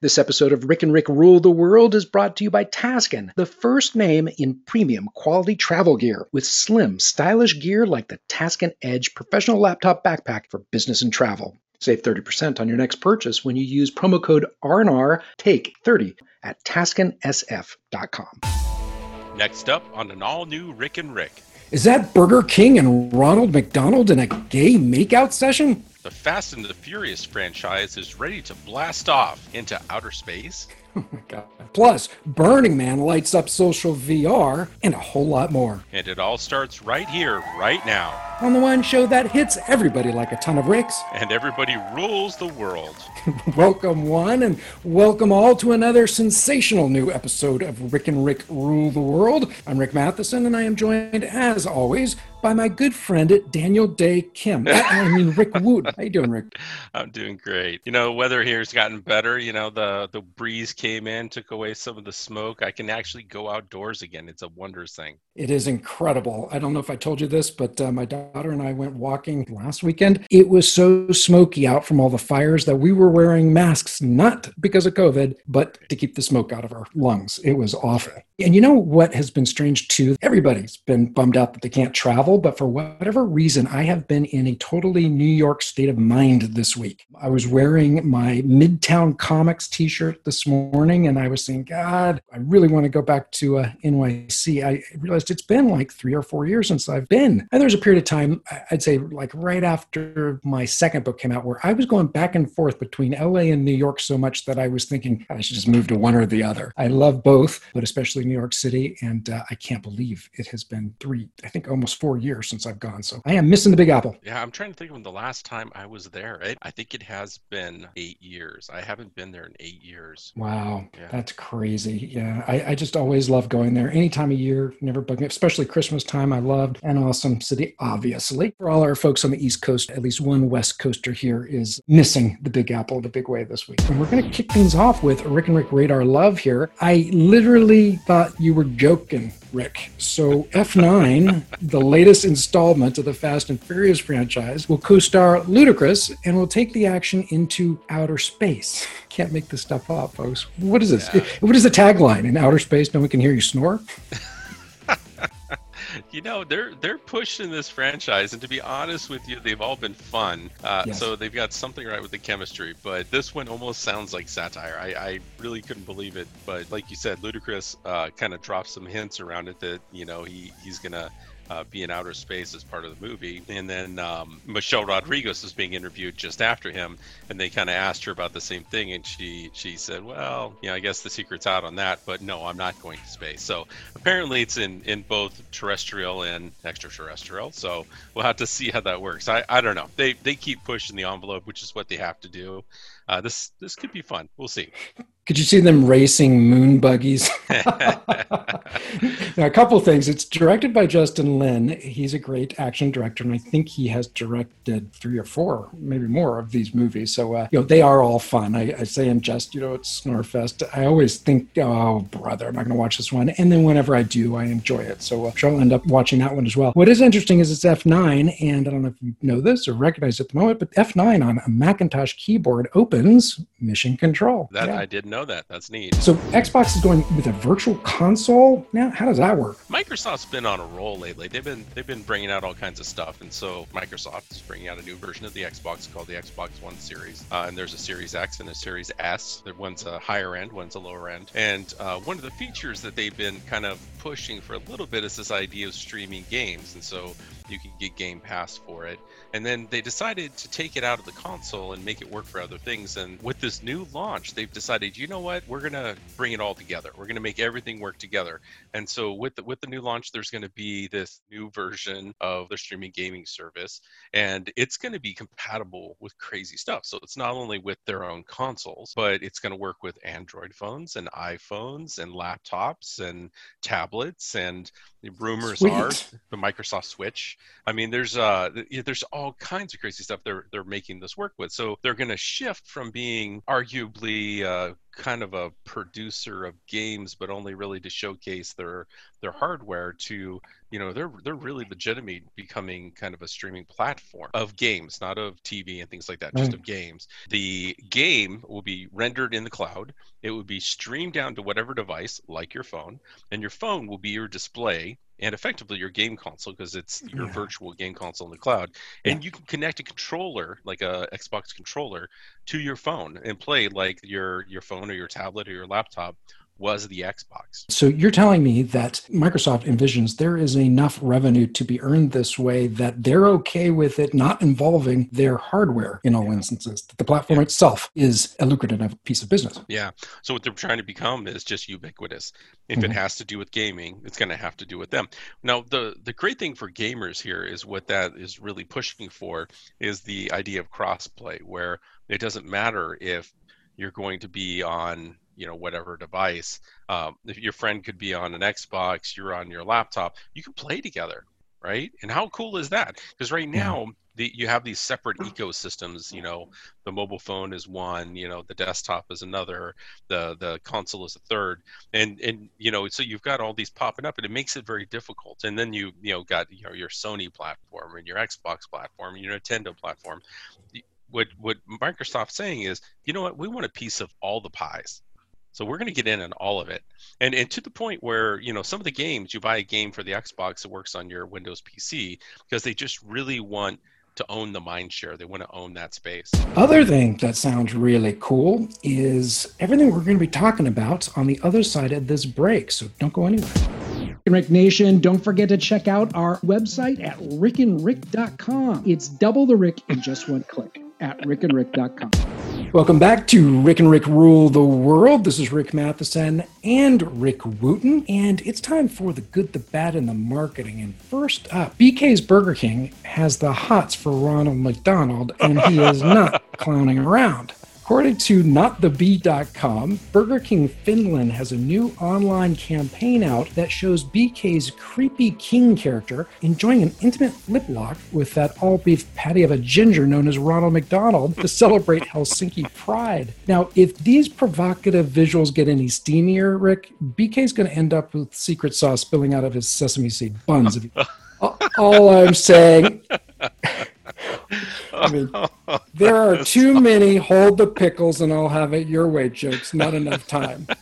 This episode of Rick and Rick Rule the World is brought to you by Taskin, the first name in premium quality travel gear with slim, stylish gear like the Taskin Edge professional laptop backpack for business and travel. Save 30% on your next purchase when you use promo code RNR take 30 at taskinsf.com. Next up on an all new Rick and Rick. Is that Burger King and Ronald McDonald in a gay makeout session? The Fast and the Furious franchise is ready to blast off into outer space. Oh my God. Plus, Burning Man lights up social VR and a whole lot more. And it all starts right here, right now. On the one show that hits everybody like a ton of ricks. And everybody rules the world. welcome, one, and welcome all to another sensational new episode of Rick and Rick Rule the World. I'm Rick Matheson, and I am joined, as always, by my good friend Daniel Dae Kim. I mean Rick Wood. How you doing, Rick? I'm doing great. You know, weather here's gotten better. You know, the the breeze came in, took away some of the smoke. I can actually go outdoors again. It's a wondrous thing. It is incredible. I don't know if I told you this, but uh, my daughter and I went walking last weekend. It was so smoky out from all the fires that we were wearing masks, not because of COVID, but to keep the smoke out of our lungs. It was awful. And you know what has been strange too? Everybody's been bummed out that they can't travel, but for whatever reason, I have been in a totally New York state of mind this week. I was wearing my Midtown Comics t shirt this morning, and I was saying, God, I really want to go back to uh, NYC. I realized it's been like three or four years since I've been. And there's a period of time, I'd say like right after my second book came out, where I was going back and forth between LA and New York so much that I was thinking I should just move to one or the other. I love both, but especially New York City, and uh, I can't believe it has been three, I think almost four years since I've gone. So I am missing the Big Apple. Yeah, I'm trying to think of the last time I was there. I, I think it has been eight years. I haven't been there in eight years. Wow, yeah. that's crazy. Yeah, I, I, just always love going there. Any time of year, never bug me, especially Christmas time. I loved an awesome city, obviously. For all our folks on the East Coast, at least one West Coaster here is missing the Big Apple the big way this week. And we're going to kick things off with Rick and Rick Radar Love here. I literally thought you were joking, Rick. So F9, the latest installment of the Fast and Furious franchise, will co-star Ludacris and will take the action into outer space. Can't make this stuff up, folks. What is this? Yeah. What is the tagline? In outer space, no one can hear you snore? you know they're they're pushing this franchise and to be honest with you they've all been fun uh, yes. so they've got something right with the chemistry but this one almost sounds like satire i, I really couldn't believe it but like you said ludacris uh, kind of dropped some hints around it that you know he he's gonna uh, be in outer space as part of the movie. And then um, Michelle Rodriguez was being interviewed just after him, and they kind of asked her about the same thing, and she she said, "Well, you know, I guess the secret's out on that, but no, I'm not going to space." So apparently, it's in in both terrestrial and extraterrestrial. So we'll have to see how that works. I I don't know. They they keep pushing the envelope, which is what they have to do. Uh, this this could be fun. We'll see. Could you see them racing moon buggies? now, a couple things. It's directed by Justin Lin. He's a great action director, and I think he has directed three or four, maybe more, of these movies. So, uh, you know, they are all fun. I, I say in jest, you know, it's Snorfest. I always think, oh, brother, I'm not going to watch this one. And then whenever I do, I enjoy it. So uh, I'll end up watching that one as well. What is interesting is it's F9, and I don't know if you know this or recognize it at the moment, but F9 on a Macintosh keyboard opens Mission Control. That yeah. I did know know that. That's neat. So Xbox is going with a virtual console now. How does that work? Microsoft's been on a roll lately. They've been they've been bringing out all kinds of stuff, and so Microsoft is bringing out a new version of the Xbox called the Xbox One Series. Uh, and there's a Series X and a Series S. One's a higher end, one's a lower end. And uh, one of the features that they've been kind of pushing for a little bit is this idea of streaming games, and so you can get Game Pass for it. And then they decided to take it out of the console and make it work for other things. And with this new launch, they've decided, you know what, we're gonna bring it all together. We're gonna make everything work together. And so with the with the new launch, there's gonna be this new version of the streaming gaming service, and it's gonna be compatible with crazy stuff. So it's not only with their own consoles, but it's gonna work with Android phones and iPhones and laptops and tablets and rumors Sweet. are the Microsoft Switch. I mean, there's uh, there's all kinds of crazy stuff they're they're making this work with. So they're going to shift from being arguably uh, kind of a producer of games, but only really to showcase their their hardware to you know they're they're really legitimately becoming kind of a streaming platform of games not of tv and things like that just of games the game will be rendered in the cloud it will be streamed down to whatever device like your phone and your phone will be your display and effectively your game console because it's your yeah. virtual game console in the cloud and yeah. you can connect a controller like a xbox controller to your phone and play like your your phone or your tablet or your laptop was the Xbox. So you're telling me that Microsoft envisions there is enough revenue to be earned this way that they're okay with it not involving their hardware in all yeah. instances. That the platform yeah. itself is a lucrative piece of business. Yeah. So what they're trying to become is just ubiquitous. If mm-hmm. it has to do with gaming, it's going to have to do with them. Now, the the great thing for gamers here is what that is really pushing for is the idea of crossplay, where it doesn't matter if you're going to be on you know whatever device um, if your friend could be on an xbox you're on your laptop you can play together right? And how cool is that? Because right now the, you have these separate ecosystems you know the mobile phone is one you know the desktop is another the the console is a third and and you know so you've got all these popping up and it makes it very difficult and then you you know got you know your sony platform and your xbox platform and your nintendo platform. What what microsoft's saying is you know what? We want a piece of all the pies so we're going to get in on all of it, and and to the point where you know some of the games you buy a game for the Xbox that works on your Windows PC because they just really want to own the mind share. They want to own that space. Other thing that sounds really cool is everything we're going to be talking about on the other side of this break. So don't go anywhere. Rick Nation, don't forget to check out our website at rickandrick.com. It's double the Rick in just one click at rickandrick.com. Welcome back to Rick and Rick Rule the World. This is Rick Matheson and Rick Wooten, and it's time for the good, the bad, and the marketing. And first up, BK's Burger King has the hots for Ronald McDonald, and he is not clowning around. According to NotTheBee.com, Burger King Finland has a new online campaign out that shows BK's creepy king character enjoying an intimate lip lock with that all beef patty of a ginger known as Ronald McDonald to celebrate Helsinki Pride. Now, if these provocative visuals get any steamier, Rick, BK's going to end up with secret sauce spilling out of his sesame seed buns. all I'm saying. I mean, there are too many hold the pickles and I'll have it your way jokes. Not enough time.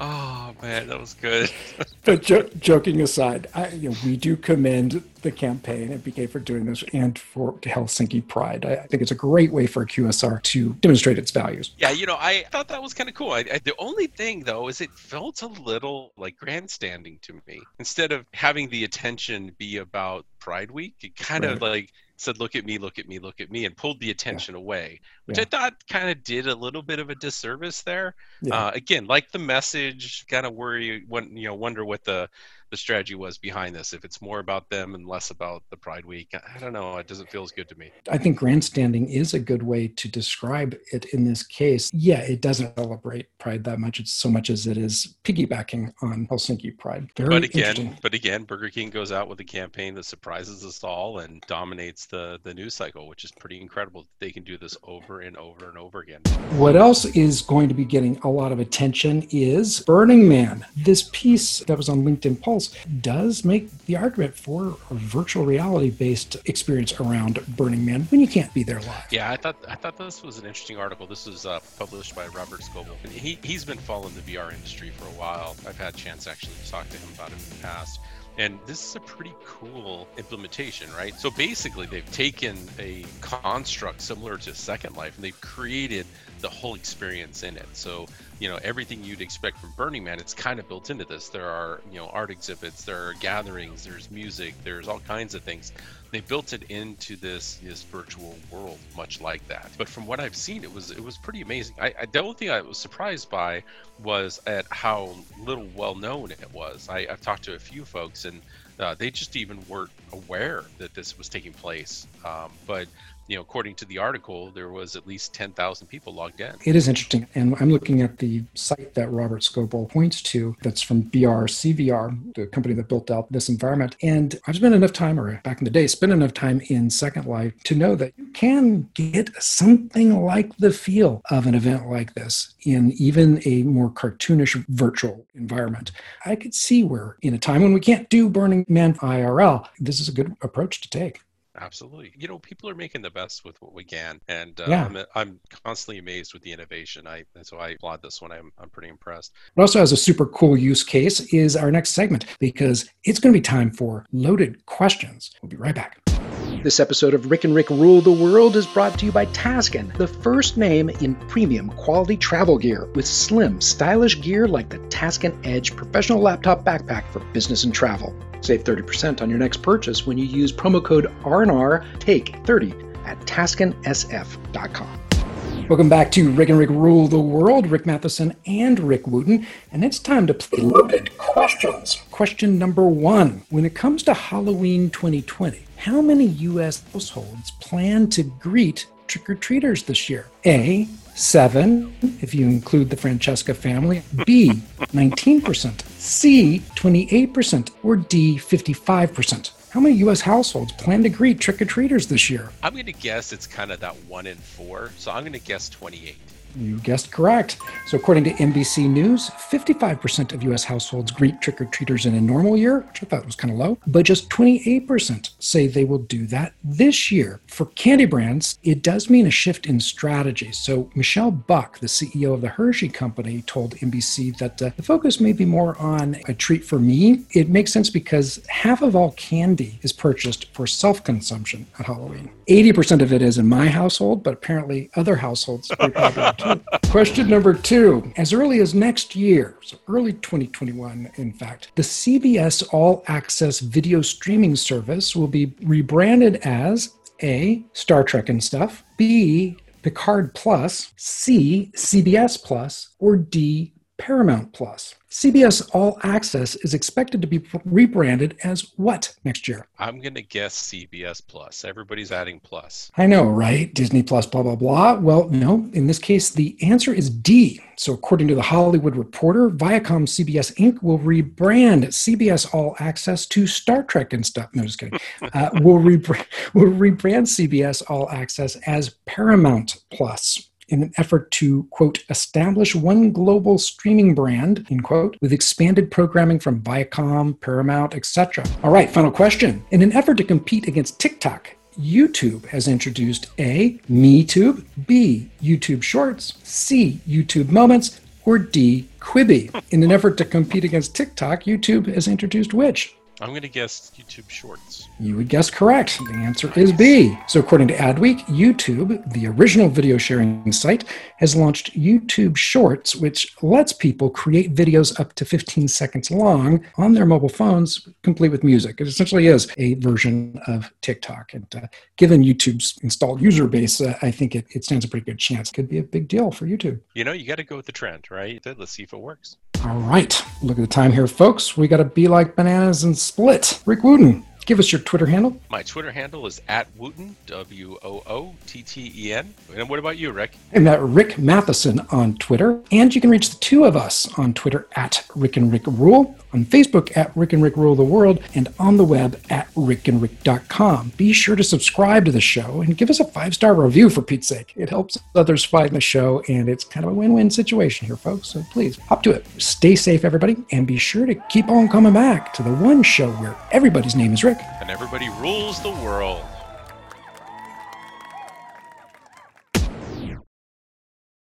Oh man, that was good. but jo- joking aside, I, you know, we do commend the campaign at BK for doing this and for Helsinki Pride. I, I, think it's a great way for QSR to demonstrate its values. Yeah, you know, I thought that was kind of cool. I, the only thing though is it felt a little like grandstanding to me. Instead of having the attention be about Pride Week, it kind right. of like said, "Look at me, look at me, look at me," and pulled the attention yeah. away, which yeah. I thought kind of did a little bit of a disservice there. Yeah. Uh, again, like the message, kind of worry, when, you know, wonder what the the strategy was behind this. If it's more about them and less about the Pride Week, I don't know. It doesn't feel as good to me. I think grandstanding is a good way to describe it in this case. Yeah, it doesn't celebrate Pride that much. It's so much as it is piggybacking on Helsinki Pride. Very but again, but again, Burger King goes out with a campaign that surprises us all and dominates the the news cycle, which is pretty incredible. They can do this over and over and over again. What else is going to be getting a lot of attention is Burning Man. This piece that was on LinkedIn Does make the argument for a virtual reality based experience around Burning Man when you can't be there live. Yeah, I thought I thought this was an interesting article. This was uh, published by Robert Scoble. And he he's been following the VR industry for a while. I've had a chance actually to talk to him about it in the past. And this is a pretty cool implementation, right? So basically, they've taken a construct similar to Second Life and they've created the whole experience in it. So, you know, everything you'd expect from Burning Man, it's kind of built into this. There are, you know, art exhibits, there are gatherings, there's music, there's all kinds of things. They built it into this this virtual world much like that. But from what i've seen it was it was pretty amazing. I, I the only thing i was surprised by was at how little well known it was. I, i've talked to a few folks and uh, they just even weren't aware that this was taking place. Um, but you know, according to the article, there was at least 10,000 people logged in. It is interesting. And I'm looking at the site that Robert Scoble points to that's from BRCVR, the company that built out this environment. And I've spent enough time, or back in the day, spent enough time in Second Life to know that you can get something like the feel of an event like this in even a more cartoonish virtual environment. I could see where, in a time when we can't do Burning Man IRL, this is a good approach to take. Absolutely. You know, people are making the best with what we can, and uh, Yeah. I'm, I'm constantly amazed with the innovation. I and so I applaud this one. I'm I'm pretty impressed. It also has a super cool use case is our next segment because it's going to be time for loaded questions. We'll be right back. This episode of Rick and Rick Rule the World is brought to you by Taskin, the first name in premium quality travel gear with slim, stylish gear like the Taskin Edge professional laptop backpack for business and travel. Save 30% on your next purchase when you use promo code RNR Take 30 at taskinsf.com. Welcome back to Rick and Rick Rule the World. Rick Matheson and Rick Wooten. And it's time to play loaded questions. Question number one When it comes to Halloween 2020, how many U.S. households plan to greet trick or treaters this year? A, seven, if you include the Francesca family. B, 19%. C, 28%. Or D, 55%. How many U.S. households plan to greet trick or treaters this year? I'm going to guess it's kind of that one in four, so I'm going to guess 28. You guessed correct. So, according to NBC News, 55% of U.S. households greet trick or treaters in a normal year, which I thought was kind of low, but just 28% say they will do that this year. For candy brands, it does mean a shift in strategy. So, Michelle Buck, the CEO of the Hershey Company, told NBC that uh, the focus may be more on a treat for me. It makes sense because half of all candy is purchased for self consumption at Halloween. 80% of it is in my household, but apparently other households Question number two. As early as next year, so early 2021, in fact, the CBS All Access video streaming service will be rebranded as A, Star Trek and stuff, B, Picard Plus, C, CBS Plus, or D, Paramount Plus. CBS All Access is expected to be rebranded as what next year? I'm going to guess CBS Plus. Everybody's adding plus. I know, right? Disney Plus, blah, blah, blah. Well, no, in this case, the answer is D. So, according to the Hollywood Reporter, Viacom CBS Inc. will rebrand CBS All Access to Star Trek and stuff. No, just kidding. Uh, will, will rebrand CBS All Access as Paramount Plus in an effort to, quote, establish one global streaming brand, end quote, with expanded programming from Viacom, Paramount, etc. All right, final question. In an effort to compete against TikTok, YouTube has introduced A, MeTube, B, YouTube Shorts, C, YouTube Moments, or D, Quibi. In an effort to compete against TikTok, YouTube has introduced which? I'm going to guess YouTube Shorts. You would guess correct. The answer is B. So, according to Adweek, YouTube, the original video sharing site, has launched YouTube Shorts, which lets people create videos up to 15 seconds long on their mobile phones, complete with music. It essentially is a version of TikTok. And uh, given YouTube's installed user base, uh, I think it, it stands a pretty good chance. It could be a big deal for YouTube. You know, you got to go with the trend, right? Let's see if it works. All right. Look at the time here, folks. We got to be like bananas and split. Rick Wooten, give us your Twitter handle. My Twitter handle is at Wooten, W O O T T E N. And what about you, Rick? I'm at Rick Matheson on Twitter. And you can reach the two of us on Twitter at Rick and Rick Rule, on Facebook at Rick and Rick Rule the World, and on the web at rickandrick.com. Be sure to subscribe to the show and give us a five star review for Pete's sake. It helps others find the show, and it's kind of a win win situation here, folks. So please hop to it. Stay safe, everybody, and be sure to keep on coming back to the one show where everybody's name is Rick. And everybody rules the world.